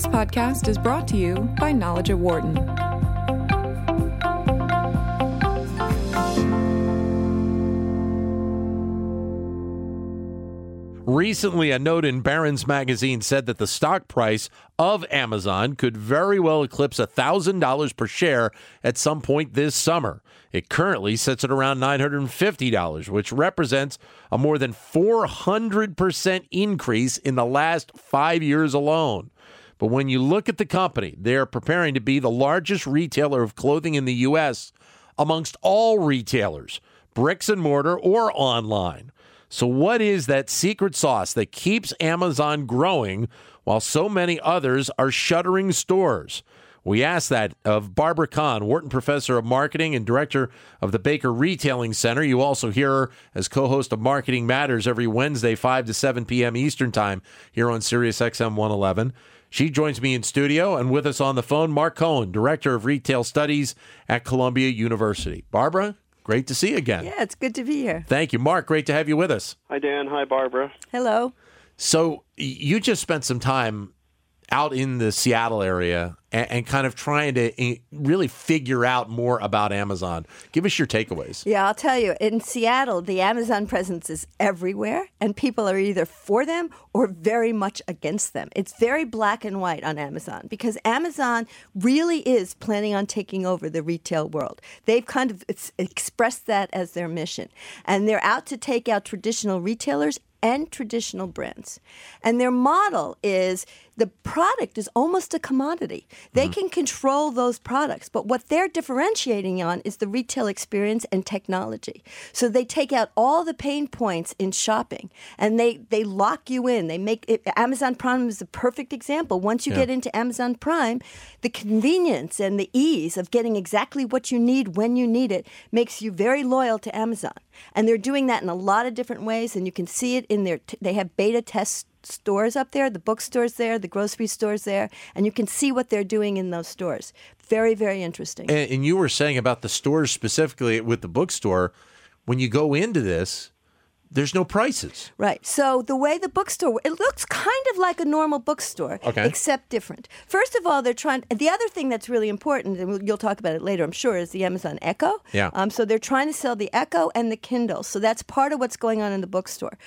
This podcast is brought to you by Knowledge at Wharton. Recently, a note in Barron's magazine said that the stock price of Amazon could very well eclipse $1,000 per share at some point this summer. It currently sits at around $950, which represents a more than 400% increase in the last five years alone. But when you look at the company, they are preparing to be the largest retailer of clothing in the U.S. amongst all retailers, bricks and mortar or online. So, what is that secret sauce that keeps Amazon growing while so many others are shuttering stores? We asked that of Barbara Kahn, Wharton Professor of Marketing and Director of the Baker Retailing Center. You also hear her as co host of Marketing Matters every Wednesday, 5 to 7 p.m. Eastern Time here on Sirius XM 111. She joins me in studio and with us on the phone, Mark Cohen, Director of Retail Studies at Columbia University. Barbara, Great to see you again. Yeah, it's good to be here. Thank you, Mark. Great to have you with us. Hi, Dan. Hi, Barbara. Hello. So, you just spent some time out in the Seattle area and, and, kind of trying to eh, really figure out more about Amazon. Give us your takeaways. Yeah, I'll tell you. In Seattle, the Amazon presence is everywhere, and people are either for them or very much against them. It's very black and white on Amazon because Amazon really is planning on taking over the retail world. They've kind of expressed that as their mission, and they're out to take out traditional retailers and traditional brands. And their model is the product is almost a commodity. They mm. can control those products, but what they're differentiating on is the retail experience and technology. So they take out all the pain points in shopping and they they lock you in. They make it, Amazon Prime is a perfect example. Once you yeah. get into Amazon Prime, the convenience and the ease of getting exactly what you need when you need it makes you very loyal to Amazon. And they're doing that in a lot of different ways and you can see it in their t- they have beta tests stores up there, the bookstores there, the grocery stores there, and you can see what they're doing in those stores. Very, very interesting. And, and you were saying about the stores specifically with the bookstore, when you go into this, there's no prices. Right. So the way the bookstore it looks kind of like a normal bookstore, okay. except different. First of all, they're trying. The other thing that's really important, and you'll talk about it later, I'm sure, is the Amazon Echo. Yeah. Um, so they're trying to sell the Echo and the Kindle. So that's part of what's going on in the bookstore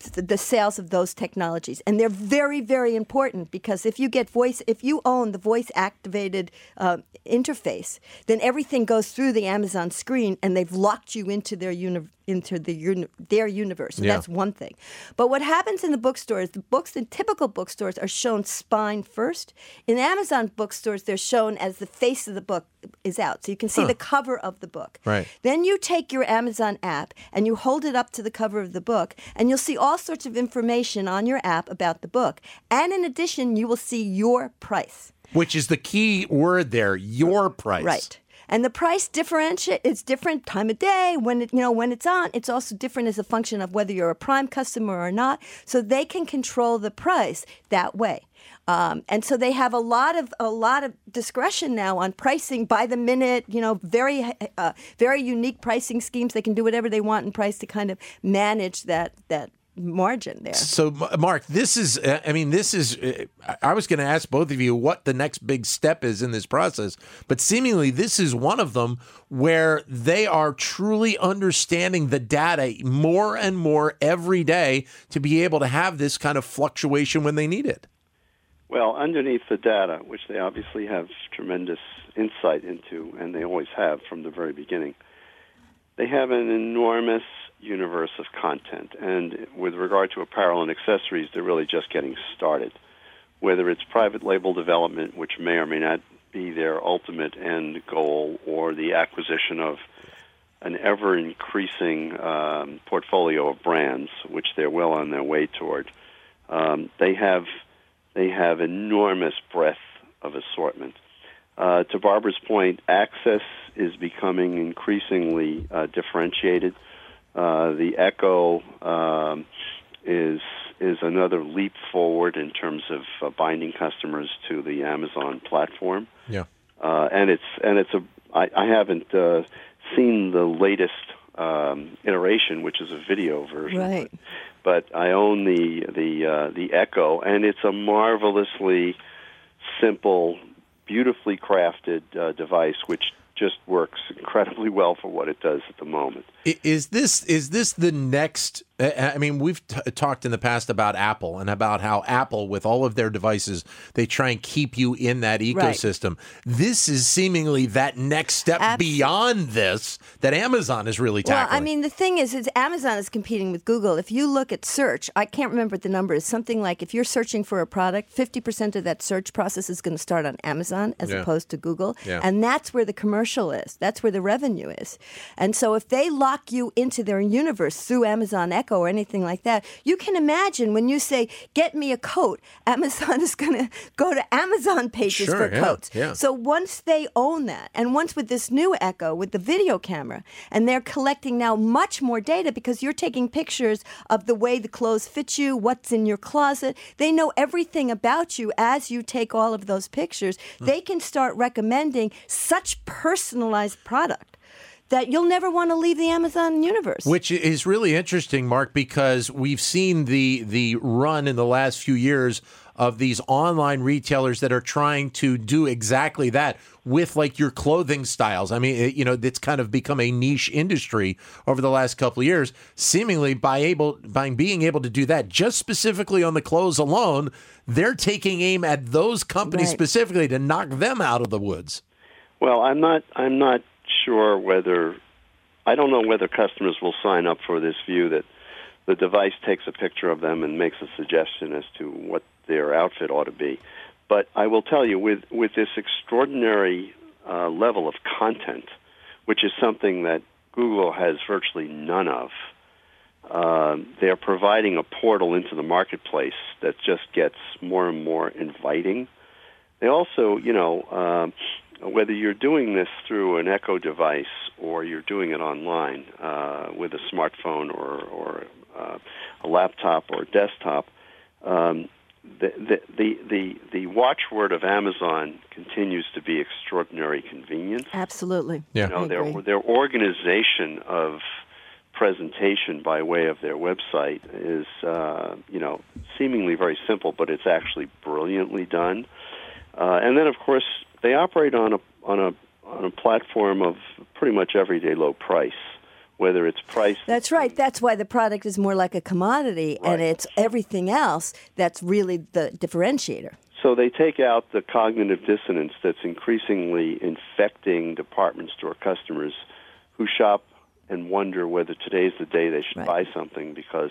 the sales of those technologies. And they're very very important because if you get voice if you own the voice activated uh, interface then everything goes through the amazon screen and they've locked you into their uni- into the uni- their universe. So yeah. that's one thing. But what happens in the bookstores the books in typical bookstores are shown spine first. In amazon bookstores they're shown as the face of the book is out so you can see huh. the cover of the book right then you take your amazon app and you hold it up to the cover of the book and you'll see all sorts of information on your app about the book. And in addition, you will see your price. Which is the key word there, your price. Right. And the price differentiate it's different time of day when it you know when it's on. It's also different as a function of whether you're a prime customer or not. So they can control the price that way. Um, and so they have a lot of a lot of discretion now on pricing by the minute. You know, very uh, very unique pricing schemes. They can do whatever they want in price to kind of manage that that margin there. So, Mark, this is, uh, I mean, this is, uh, I was going to ask both of you what the next big step is in this process, but seemingly this is one of them where they are truly understanding the data more and more every day to be able to have this kind of fluctuation when they need it. Well, underneath the data, which they obviously have tremendous insight into, and they always have from the very beginning, they have an enormous universe of content. And with regard to apparel and accessories, they're really just getting started. Whether it's private label development, which may or may not be their ultimate end goal, or the acquisition of an ever increasing um, portfolio of brands, which they're well on their way toward, um, they have they have enormous breadth of assortment. Uh, to Barbara's point, access is becoming increasingly uh, differentiated. Uh, the Echo um, is is another leap forward in terms of uh, binding customers to the Amazon platform. Yeah, uh, and it's and it's a I, I haven't uh, seen the latest um, iteration, which is a video version. Right. But, I own the the uh, the Echo, and it's a marvelously simple, beautifully crafted uh, device, which just works incredibly well for what it does at the moment. Is this is this the next? I mean, we've t- talked in the past about Apple and about how Apple, with all of their devices, they try and keep you in that ecosystem. Right. This is seemingly that next step beyond this that Amazon is really tackling. Well, I mean, the thing is, is Amazon is competing with Google. If you look at search, I can't remember what the number is. Something like if you're searching for a product, fifty percent of that search process is going to start on Amazon as yeah. opposed to Google, yeah. and that's where the commercial is. That's where the revenue is. And so if they lock lock you into their universe through Amazon Echo or anything like that. You can imagine when you say, "Get me a coat," Amazon is going to go to Amazon pages sure, for yeah, coats. Yeah. So once they own that, and once with this new Echo with the video camera, and they're collecting now much more data because you're taking pictures of the way the clothes fit you, what's in your closet. They know everything about you as you take all of those pictures. Mm. They can start recommending such personalized product that you'll never want to leave the Amazon universe. Which is really interesting, Mark, because we've seen the the run in the last few years of these online retailers that are trying to do exactly that with like your clothing styles. I mean, it, you know, it's kind of become a niche industry over the last couple of years. Seemingly by able by being able to do that just specifically on the clothes alone, they're taking aim at those companies right. specifically to knock them out of the woods. Well, I'm not I'm not sure whether I don't know whether customers will sign up for this view that the device takes a picture of them and makes a suggestion as to what their outfit ought to be. But I will tell you, with with this extraordinary uh, level of content, which is something that Google has virtually none of, uh, they're providing a portal into the marketplace that just gets more and more inviting. They also, you know, um, whether you're doing this through an Echo device or you're doing it online uh, with a smartphone or, or uh, a laptop or a desktop, um, the, the, the, the, the watchword of Amazon continues to be extraordinary convenience. Absolutely. Yeah. You know, their, their organization of presentation by way of their website is, uh, you know, seemingly very simple, but it's actually brilliantly done. Uh, and then, of course, they operate on a on a on a platform of pretty much everyday low price whether it's price. That's right. That's why the product is more like a commodity, right. and it's everything else that's really the differentiator. So they take out the cognitive dissonance that's increasingly infecting department store customers who shop and wonder whether today's the day they should right. buy something because,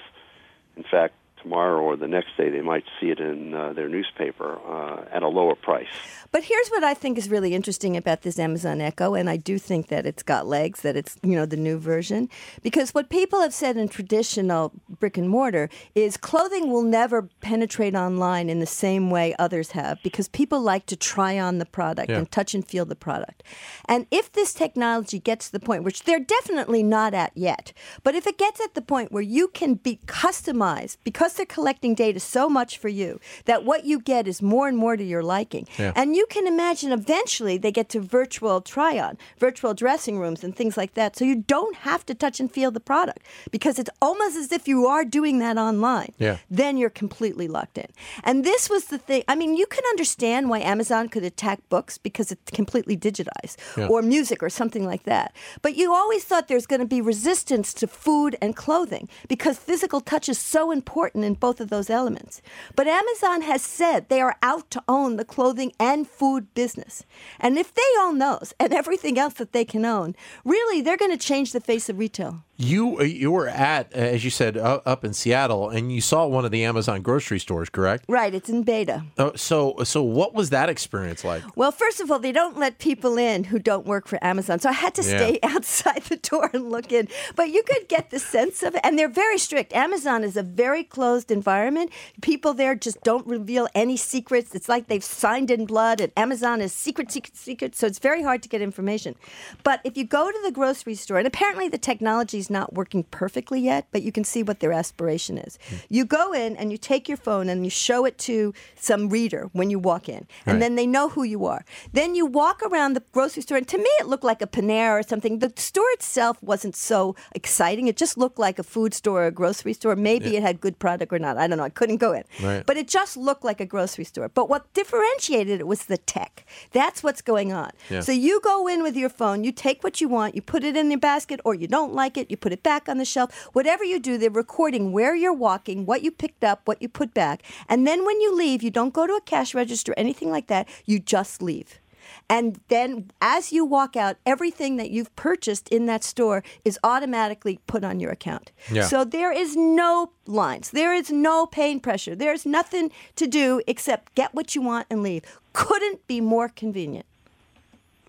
in fact, tomorrow or the next day they might see it in uh, their newspaper uh, at a lower price. But here's what I think is really interesting about this Amazon Echo, and I do think that it's got legs, that it's you know the new version, because what people have said in traditional brick and mortar is clothing will never penetrate online in the same way others have, because people like to try on the product yeah. and touch and feel the product. And if this technology gets to the point, which they're definitely not at yet, but if it gets at the point where you can be customized because they're collecting data so much for you that what you get is more and more to your liking, yeah. and you can imagine eventually they get to virtual try on, virtual dressing rooms, and things like that. So you don't have to touch and feel the product because it's almost as if you are doing that online. Yeah. Then you're completely locked in. And this was the thing. I mean, you can understand why Amazon could attack books because it's completely digitized yeah. or music or something like that. But you always thought there's going to be resistance to food and clothing because physical touch is so important in both of those elements. But Amazon has said they are out to own the clothing and food business. And if they own those and everything else that they can own, really they're going to change the face of retail. You uh, you were at, uh, as you said, uh, up in Seattle, and you saw one of the Amazon grocery stores, correct? Right, it's in beta. Uh, so so what was that experience like? Well, first of all, they don't let people in who don't work for Amazon, so I had to yeah. stay outside the door and look in. But you could get the sense of it, and they're very strict. Amazon is a very closed environment. People there just don't reveal any secrets. It's like they've signed in blood, and Amazon is secret, secret, secret. So it's very hard to get information. But if you go to the grocery store, and apparently the technology is not working perfectly yet, but you can see what their aspiration is. Hmm. You go in and you take your phone and you show it to some reader when you walk in, and Right. then they know who you are. Then you walk around the grocery store, and to me, it looked like a Panera or something. The store itself wasn't so exciting. It just looked like a food store or a grocery store. Maybe it had good product or not. I don't know. I couldn't go in. Right. But it just looked like a grocery store. But what differentiated it was the tech. That's what's going on. Yeah. So you go in with your phone, you take what you want, you put it in your basket, or you don't like it, you put it back on the shelf. Whatever you do, they're recording where you're walking, what you picked up, what you put back. And then when you leave, you don't go to a cash register, anything like that. You just leave. And then as you walk out, everything that you've purchased in that store is automatically put on your account. Yeah. So there is no lines. There is no pain pressure. There's nothing to do except get what you want and leave. Couldn't be more convenient.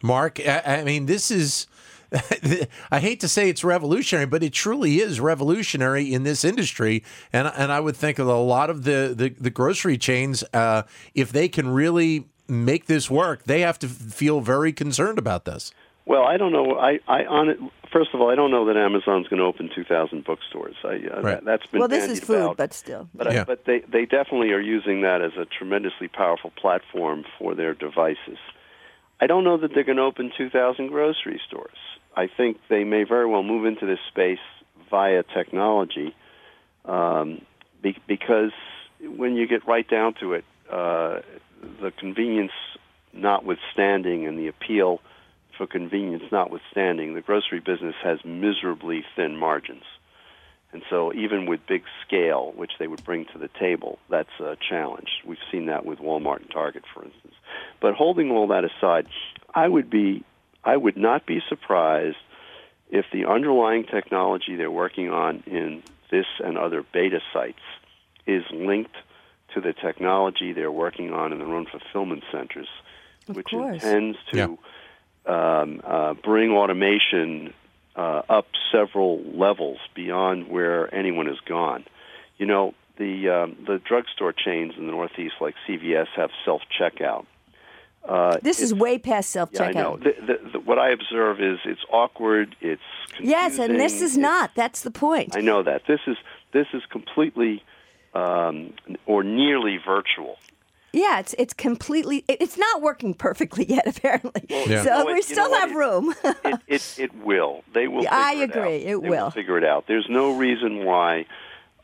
Mark, I, I mean, this is. I hate to say it's revolutionary, but it truly is revolutionary in this industry, and and I would think of a lot of the the, the grocery chains, uh, if they can really make this work, they have to feel very concerned about this. Well, I don't know. I, I on it. First of all, I don't know that Amazon's going to open 2,000 bookstores. I, uh, Right. that, that's been Well, this is food, about. but still. But, I- Yeah. but they, they definitely are using that as a tremendously powerful platform for their devices. I don't know that they're going to open 2,000 grocery stores. I think they may very well move into this space via technology um, be, because when you get right down to it, uh, the convenience notwithstanding and the appeal for convenience notwithstanding, the grocery business has miserably thin margins. And so, even with big scale, which they would bring to the table, that's a challenge. We've seen that with Walmart and Target, for instance. But holding all that aside, I would be, I would not be surprised if the underlying technology they're working on in this and other beta sites is linked to the technology they're working on in their own fulfillment centers, Of which course. intends to Yeah. um, uh, bring automation uh, up several levels beyond where anyone has gone. You know, the um, the drugstore chains in the Northeast, like CVS, have self checkout. Uh, This is way past self yeah, I know. checkout. The, the, the, what I observe is it's awkward. It's Yes, and this is not. That's the point. I know that this is this is completely um, or nearly virtual. Yeah, it's it's completely. it- It's not working perfectly yet, apparently. Yeah. So No, it- we you still have room. it, it, it will. They will. Yeah, I figure it agree. out. It They will. figure it out. There's no reason why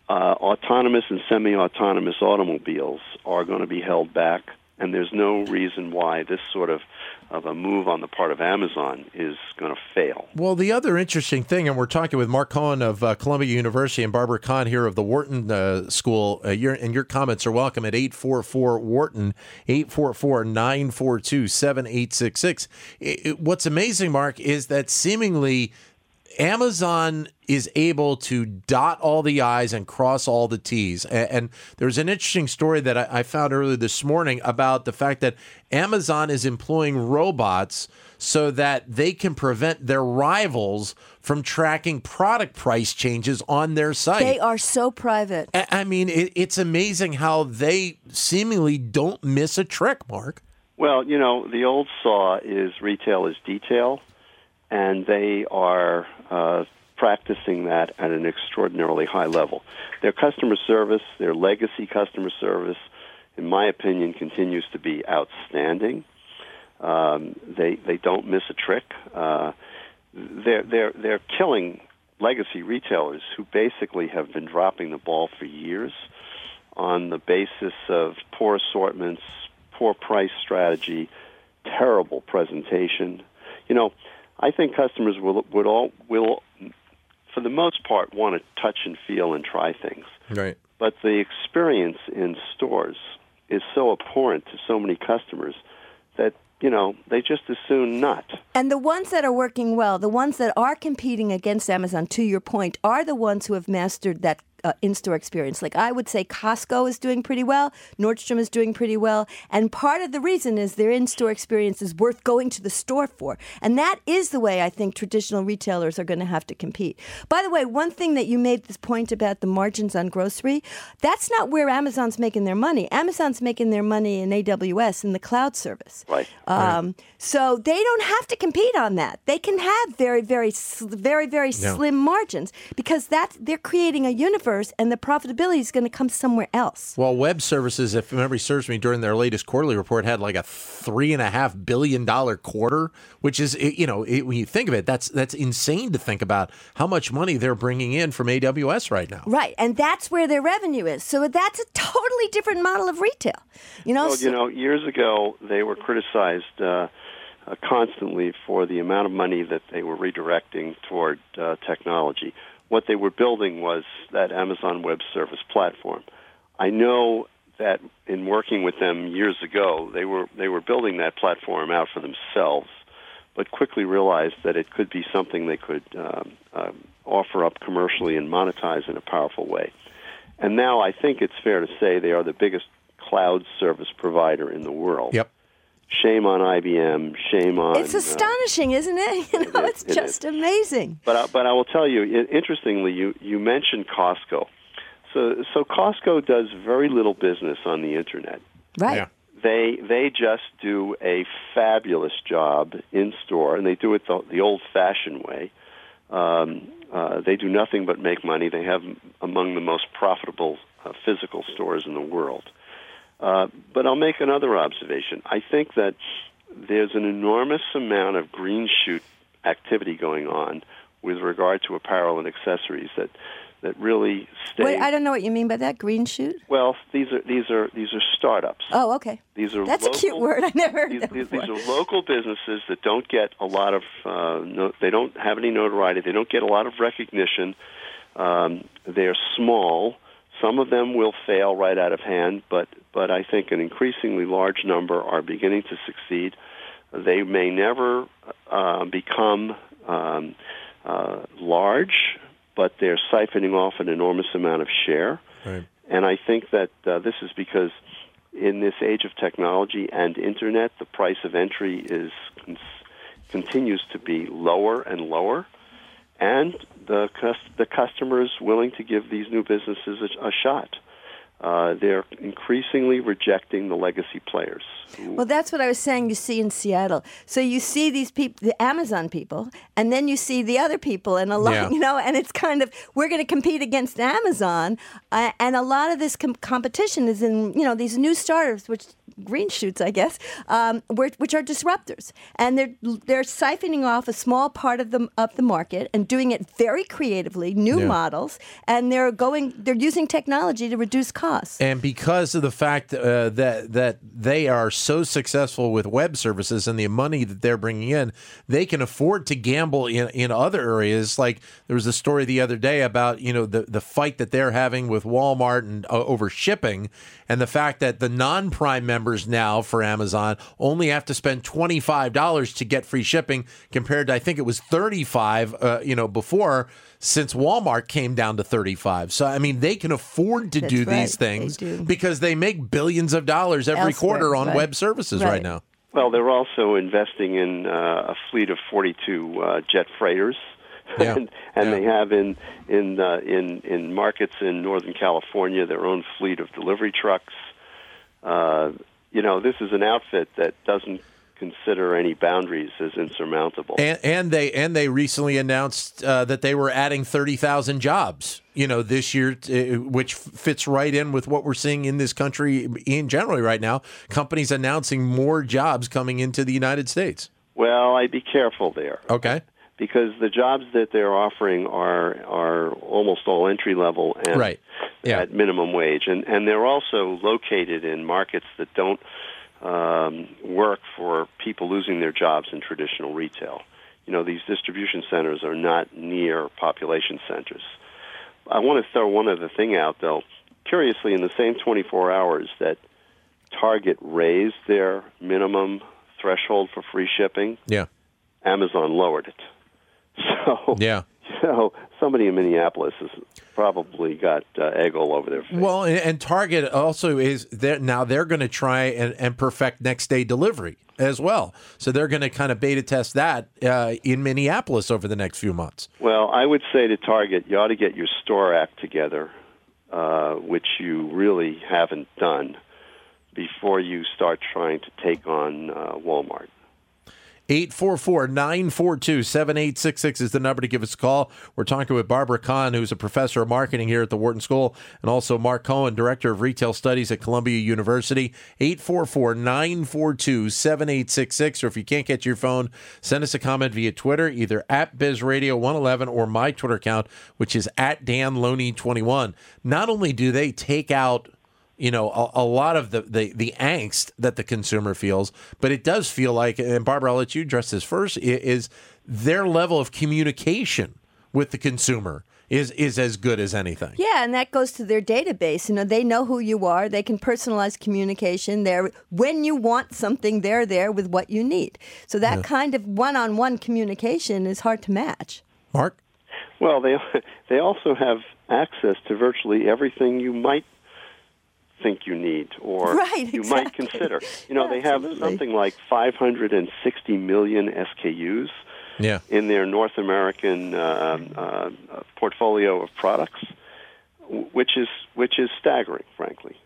uh, autonomous and semi-autonomous automobiles are going to be held back, and there's no reason why this sort of of a move on the part of Amazon is going to fail. Well, the other interesting thing, and we're talking with Mark Cohen of uh, Columbia University and Barbara Kahn here of the Wharton uh, School. Uh, your, and your comments are welcome at 844 Wharton, 844 942 7866. What's amazing, Mark, is that seemingly Amazon is able to dot all the I's and cross all the T's. And, and there's an interesting story that I, I found earlier this morning about the fact that Amazon is employing robots so that they can prevent their rivals from tracking product price changes on their site. they are so private. I I mean, it, it's amazing how they seemingly don't miss a trick, Mark. Well, you know, the old saw is retail is detail, and they are uh, practicing that at an extraordinarily high level. Their customer service, their legacy customer service, in my opinion, continues to be outstanding. Um, they they don't miss a trick. Uh, they're they're they're killing legacy retailers who basically have been dropping the ball for years on the basis of poor assortments, poor price strategy, terrible presentation. You know, I think customers will would all will for the most part want to touch and feel and try things. Right. But the experience in stores is so abhorrent to so many customers that, you know, they just as soon not. And the ones that are working well, the ones that are competing against Amazon, to your point, are the ones who have mastered that uh, in-store experience. Like I would say, Costco is doing pretty well, Nordstrom is doing pretty well, and part of the reason is their in-store experience is worth going to the store for, and that is the way I think traditional retailers are going to have to compete. By the way, one thing that you made this point about the margins on grocery, that's not where Amazon's making their money. Amazon's making their money in AWS in the cloud service. Right. Um, So they don't have to compete on that. They can have very, very, sl- very, very Yeah. slim margins because that they're creating a universe, and the profitability is going to come somewhere else. Well, web services, if memory serves me, during their latest quarterly report, had like a three and a half billion dollar quarter, which is, you know, it, when you think of it, that's that's insane to think about how much money they're bringing in from AWS right now. Right, and that's where their revenue is. So that's a totally different model of retail. You know, Well, so- you know, years ago they were criticized uh, uh, constantly for the amount of money that they were redirecting toward uh, technology. What they were building was that Amazon Web Service platform. I know that in working with them years ago, they were they were building that platform out for themselves, but quickly realized that it could be something they could um, um, offer up commercially and monetize in a powerful way. And now I think it's fair to say they are the biggest cloud service provider in the world. Yep. Shame on IBM. Shame on. it's uh, astonishing, isn't it? You know, is, it's it just amazing. but I, but I will tell you, i- interestingly, you you mentioned Costco. So so Costco does very little business on the internet. Right. Yeah. They they just do a fabulous job in store, and they do it the, the old-fashioned way. Um, uh, they do nothing but make money. They have among the most profitable uh, physical stores in the world. Uh, but I'll make another observation. I think that there's an enormous amount of green shoot activity going on with regard to apparel and accessories that that really stay. Wait, I don't know what you mean by that. Green shoot? well, these are these are these are startups. Oh, okay. These are That's local, a cute word. I never heard These, that these, before. these are local businesses that don't get a lot of uh, no, they don't have any notoriety. They don't get a lot of recognition. Um, they're small. Some of them will fail right out of hand, but but I think an increasingly large number are beginning to succeed. They may never uh, become um, uh, large, but they're siphoning off an enormous amount of share. Right. And I think that uh, this is because in this age of technology and internet, the price of entry is cons- continues to be lower and lower, and the the customer is willing to give these new businesses a, a shot. Uh, they're increasingly rejecting the legacy players. Well, that's what I was saying. You see in Seattle, so you see these people, the Amazon people, and then you see the other people, and a lot, Yeah. you know, and it's kind of we're going to compete against Amazon, uh, and a lot of this com- competition is in you know these new startups, which green shoots, I guess, um, which, which are disruptors, and they're they're siphoning off a small part of the of the market and doing it very creatively, new Yeah. models, and they're going, they're using technology to reduce costs. And because of the fact uh, that that they are so successful with web services and the money that they're bringing in, they can afford to gamble in, in other areas. Like there was a story the other day about you know the the fight that they're having with Walmart and uh, over shipping, and the fact that the non-Prime members now for Amazon only have to spend twenty five dollars to get free shipping, compared to I think it was thirty five. Uh, you know before since Walmart came down to 35. So, I mean, they can afford to That's do right, these they things do. because they make billions of dollars every Elsewhere, quarter on right. web services right, Right. now. Well, they're also investing in uh, a fleet of 42 uh, jet freighters, Yeah. and, and Yeah. they have in in uh, in in markets in Northern California their own fleet of delivery trucks. Uh, you know, this is an outfit that doesn't consider any boundaries as insurmountable. And, and they and they recently announced uh, that they were adding 30,000 jobs, you know, this year, t- uh, which fits right in with what we're seeing in this country in generally right now. Companies announcing more jobs coming into the United States. well, I'd be careful there. Okay. because the jobs that they're offering are are almost all entry level and Right. Yeah. at minimum wage, and and they're also located in markets that don't um, work for people losing their jobs in traditional retail. You know, these distribution centers are not near population centers. I want to throw one other thing out, though. Curiously, in the same 24 hours that Target raised their minimum threshold for free shipping, Yeah. Amazon lowered it. So Yeah. So somebody in Minneapolis has probably got uh, egg all over their face. Well, and, and Target also is there now. They're going to try and, and perfect next day delivery as well. So they're going to kind of beta test that uh, in Minneapolis over the next few months. Well, I would say to Target, you ought to get your store act together, uh, which you really haven't done, before you start trying to take on uh, Walmart. 844 942 7866 is the number to give us a call. We're talking with Barbara Kahn, who's a professor of marketing here at the Wharton School, and also Mark Cohen, director of retail studies at Columbia University. 844 942 7866. Or if you can't get your phone, send us a comment via Twitter, either at BizRadio111 or my Twitter account, which is at DanLoney21. Not only do they take out you know a, a, lot of the, the the angst that the consumer feels but it does feel like and barbara i'll let you address this first is their level of communication with the consumer is is as good as anything. Yeah, and that goes to their database. You know, they know who you are. They can personalize communication. There, when you want something, they're there with what you need. So that yeah. kind of one-on-one communication is hard to match. Mark, well, they they also have access to virtually everything you might think you need or right, you exactly. might consider. You know, yeah, they have absolutely. something like 560 million SKUs yeah. in their North American uh, uh, portfolio of products, which is which is staggering, frankly.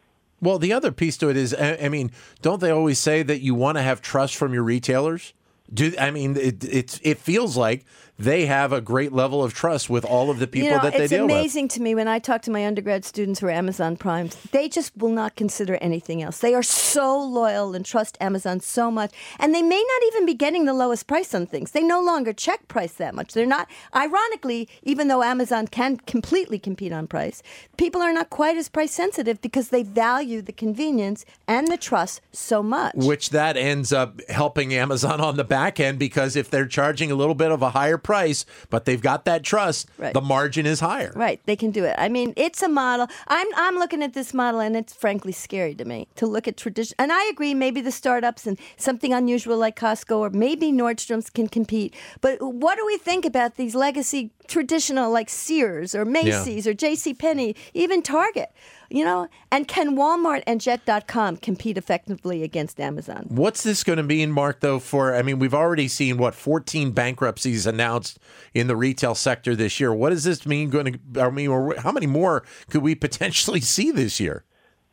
Well, the other piece to it is, I mean, don't they always say that you want to have trust from your retailers? Do I mean it? It, it feels like they have a great level of trust with all of the people you know, that they deal with. It's amazing to me when I talk to my undergrad students who are Amazon Primes. They just will not consider anything else. They are so loyal and trust Amazon so much, and they may not even be getting the lowest price on things. They no longer check price that much. They're not. Ironically, even though Amazon can completely compete on price, people are not quite as price sensitive because they value the convenience and the trust so much. Which that ends up helping Amazon on the back end because if they're charging a little bit of a higher price price, but they've got that trust. Right. The margin is higher. Right. They can do it. I mean, it's a model. I'm I'm looking at this model and it's frankly scary to me to look at tradition. And I agree, maybe the startups and something unusual like Costco or maybe Nordstrom's can compete. But what do we think about these legacy traditional like Sears or Macy's yeah. or J.C. Penney, even Target? You know, and can Walmart and Jet.com compete effectively against Amazon? What's this going to mean, Mark, though, for, I mean, we've already seen, what, 14 bankruptcies announced in the retail sector this year. What does this mean going to, I mean, how many more could we potentially see this year?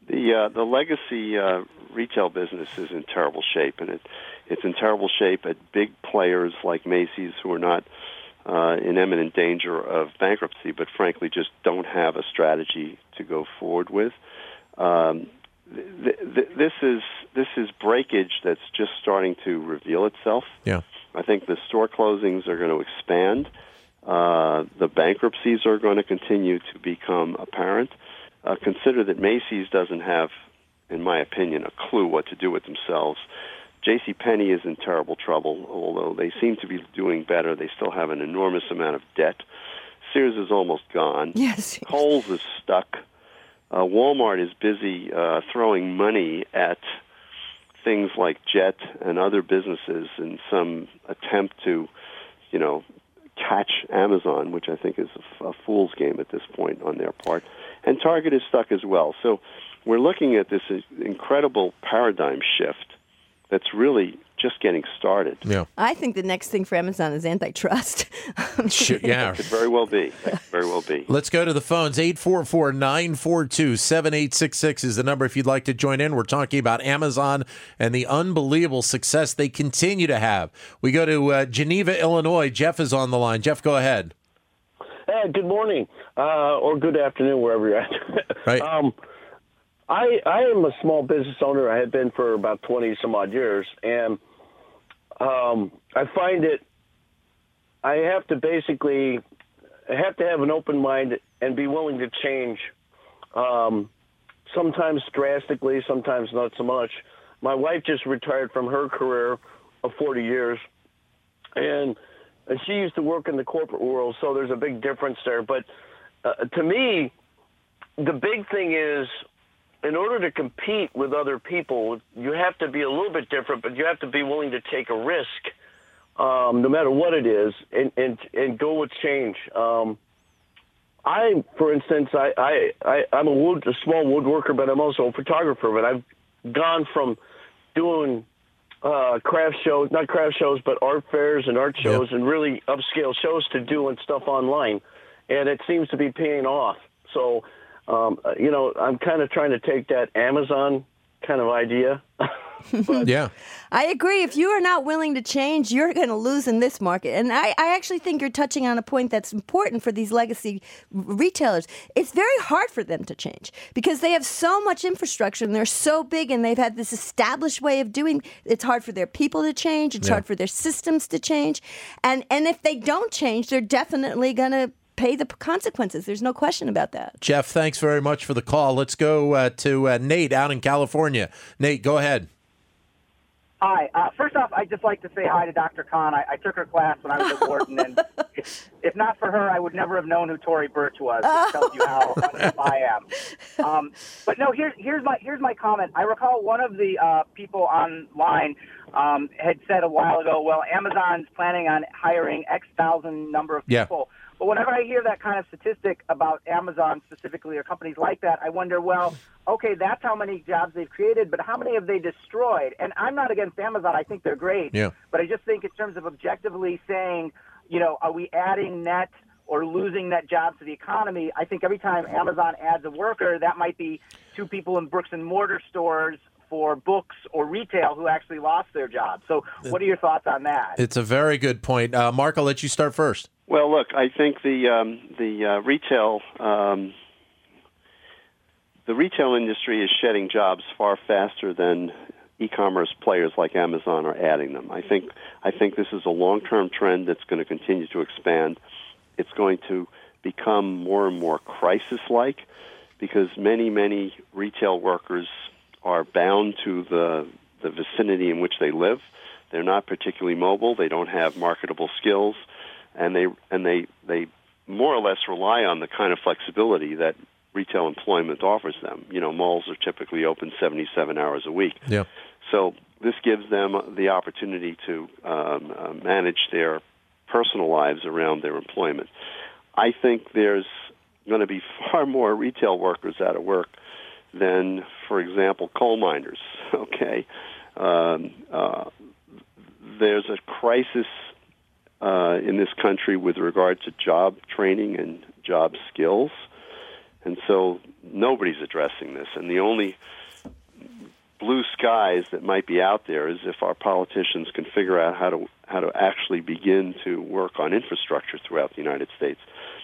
The, uh, the legacy uh, retail business is in terrible shape, and it, it's in terrible shape at big players like Macy's who are not – uh, in imminent danger of bankruptcy, but frankly just don't have a strategy to go forward with. Um, th- th- this is this is breakage that's just starting to reveal itself. Yeah, I think the store closings are going to expand. Uh, the bankruptcies are going to continue to become apparent. Uh, consider that Macy's doesn't have, in my opinion, a clue what to do with themselves. J.C. Penney is in terrible trouble, although they seem to be doing better. They still have an enormous amount of debt. Sears is almost gone. Yes. Kohl's is stuck. Uh, Walmart is busy uh, throwing money at things like Jet and other businesses in some attempt to, you know, catch Amazon, which I think is a, a fool's game at this point on their part. And Target is stuck as well. So we're looking at this incredible paradigm shift that's really just getting started. Yeah. I think the next thing for Amazon is antitrust. Should, yeah. Could very well be. Very well be. Let's go to the phones. 844 942 7866 is the number if you'd like to join in. We're talking about Amazon and the unbelievable success they continue to have. We go to uh, Geneva, Illinois. Jeff is on the line. Jeff, go ahead. Hey, good morning uh, or good afternoon, wherever you're at. right. Um, I I am a small business owner. I have been for about twenty some odd years, and um, I find it. I have to basically I have to have an open mind and be willing to change. Um, sometimes drastically, sometimes not so much. My wife just retired from her career of 40 years, and and she used to work in the corporate world, so there's a big difference there. But uh, to me, the big thing is in order to compete with other people, you have to be a little bit different, but you have to be willing to take a risk um, no matter what it is, and and and go with change. Um, I, for instance, I, I, I I'm a wood a small woodworker, but I'm also a photographer. But I've gone from doing uh, craft shows, not craft shows, but art fairs and art shows, and really upscale shows to doing stuff online, and it seems to be paying off. So, um, you know, I'm kind of trying to take that Amazon kind of idea. yeah. I agree. If you are not willing to change, you're going to lose in this market. And I, I actually think you're touching on a point that's important for these legacy retailers. It's very hard for them to change because they have so much infrastructure and they're so big and they've had this established way of doing. It's hard for their people to change. It's Yeah. hard for their systems to change. And and if they don't change, they're definitely going to pay the consequences. There's no question about that. Jeff, thanks very much for the call. Let's go uh, to uh, Nate out in California. Nate, go ahead. Hi. Uh, first off, I'd just like to say hi to Dr. Kahn. I, I took her class when I was at Wharton, and if, if not for her, I would never have known who Tory Burch was. It tells you how I am. Um, but no, here's here's my here's my comment. I recall one of the uh, people online um, had said a while ago, "Well, Amazon's planning on hiring X thousand number of Yeah. people." But whenever I hear that kind of statistic about Amazon specifically or companies like that, I wonder, well, okay, that's how many jobs they've created, but how many have they destroyed? And I'm not against Amazon. I think they're great. Yeah. But I just think in terms of objectively saying, you know, are we adding net or losing net jobs to the economy? I think every time Amazon adds a worker, that might be two people in bricks and mortar stores for books or retail who actually lost their jobs. So what are your thoughts on that? It's a very good point. Uh, Mark, I'll let you start first. Well, look, I think the um, the uh, retail um, the retail industry is shedding jobs far faster than e-commerce players like Amazon are adding them. I think I think this is a long-term trend that's going to continue to expand. It's going to become more and more crisis-like because many many retail workers are bound to the the vicinity in which they live. They're not particularly mobile. They don't have marketable skills, and they and they they more or less rely on the kind of flexibility that retail employment offers them. You know, malls are typically open 77 hours a week. Yeah. So this gives them the opportunity to um, uh, manage their personal lives around their employment. I think there's going to be far more retail workers out of work than, for example, coal miners. Okay, um, uh, there's a crisis uh, in this country with regard to job training and job skills, and so nobody's addressing this. And the only blue skies that might be out there is if our politicians can figure out how to how to actually begin to work on infrastructure throughout the United States,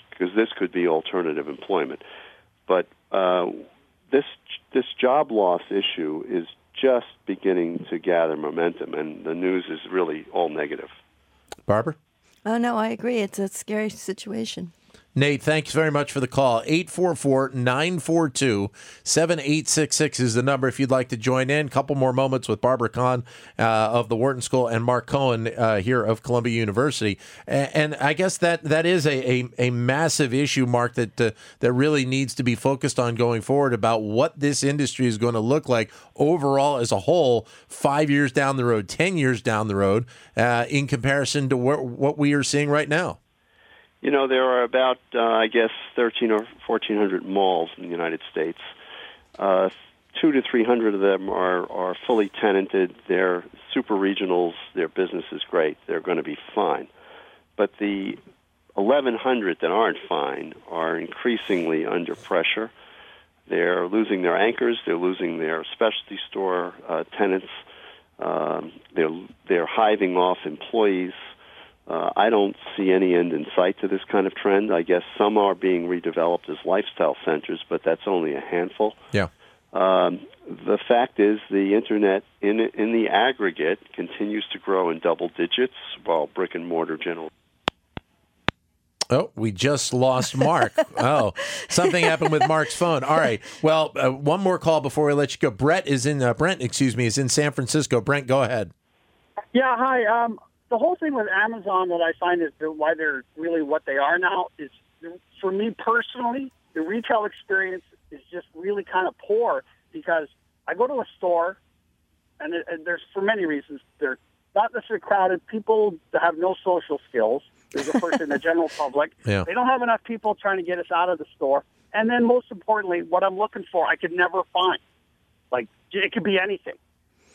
because this could be alternative employment. But uh, this this job loss issue is just beginning to gather momentum, and the news is really all negative. Barbara? Oh no, I agree. It's a scary situation. Nate, thanks very much for the call. 844 942 7866 is the number if you'd like to join in. A couple more moments with Barbara Kahn uh, of the Wharton School and Mark Cohen uh, here of Columbia University. And, and I guess that that is a, a, a massive issue, Mark, that, uh, that really needs to be focused on going forward about what this industry is going to look like overall as a whole, five years down the road, 10 years down the road, uh, in comparison to what, what we are seeing right now. You know, there are about, uh, I guess, 13 or 1,400 malls in the United States. Uh, two to 300 of them are, are fully tenanted. They're super regionals. Their business is great. They're going to be fine. But the 1,100 that aren't fine are increasingly under pressure. They're losing their anchors. They're losing their specialty store uh, tenants. Um, they're they're hiving off employees. Uh, I don't see any end in sight to this kind of trend. I guess some are being redeveloped as lifestyle centers, but that's only a handful. Yeah. Um, the fact is, the internet, in in the aggregate, continues to grow in double digits, while brick and mortar general. Oh, we just lost Mark. oh, something happened with Mark's phone. All right. Well, uh, one more call before we let you go. Brett is in. Uh, Brent, excuse me, is in San Francisco. Brent, go ahead. Yeah, hi. Um, the whole thing with Amazon that I find is the, why they're really what they are now is, for me personally, the retail experience is just really kind of poor because I go to a store, and, it, and there's for many reasons they're not necessarily crowded. People that have no social skills. There's a person in the general public. Yeah. They don't have enough people trying to get us out of the store. And then most importantly, what I'm looking for, I could never find. Like it could be anything.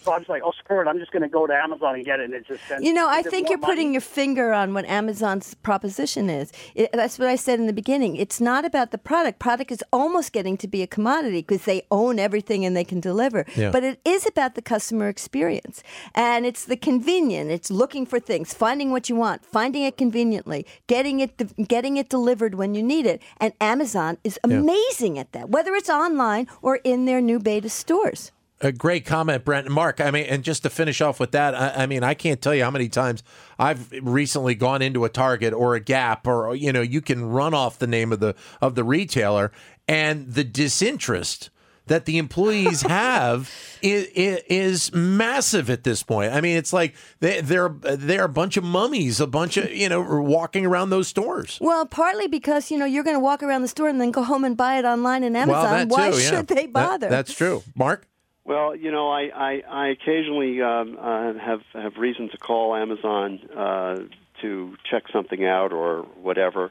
So I was like, oh, screw it. I'm just going to go to Amazon and get it. And it just sends. You know, I think you're putting your finger on what Amazon's proposition is. It, that's what I said in the beginning. It's not about the product. Product is almost getting to be a commodity because they own everything and they can deliver. Yeah. But it is about the customer experience. And it's the convenient. It's looking for things, finding what you want, finding it conveniently, getting it getting it delivered when you need it. And Amazon is amazing at that, whether it's online or in their new beta stores. A great comment, Brent and Mark. I mean, and just to finish off with that, I, I mean, I can't tell you how many times I've recently gone into a Target or a Gap, or you know, you can run off the name of the of the retailer, and the disinterest that the employees have is, is massive at this point. I mean, it's like they, they're they're a bunch of mummies, a bunch of you know, walking around those stores. Well, partly because you know you're going to walk around the store and then go home and buy it online and Amazon. well, that Why too, yeah. should they That- bother? that's true, Mark. Well, you know, I I, I occasionally um, uh, have have reason to call Amazon uh, to check something out or whatever.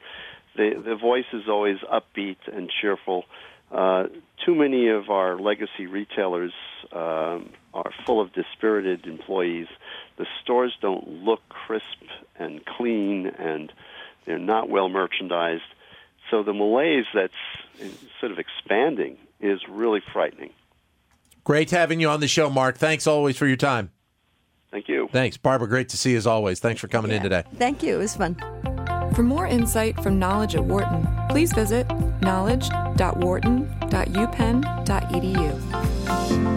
The the voice is always upbeat and cheerful. Uh, too many of our legacy retailers um, are full of dispirited employees. The stores don't look crisp and clean, and they're not well merchandised. So the malaise that's sort of expanding is really frightening. Great having you on the show, Mark. Thanks always for your time. Thank you. Thanks, Barbara. Great to see you as always. Thanks for coming in today. Thank you. It was fun. For more insight from Knowledge at Wharton, please visit knowledge.wharton.upenn.edu.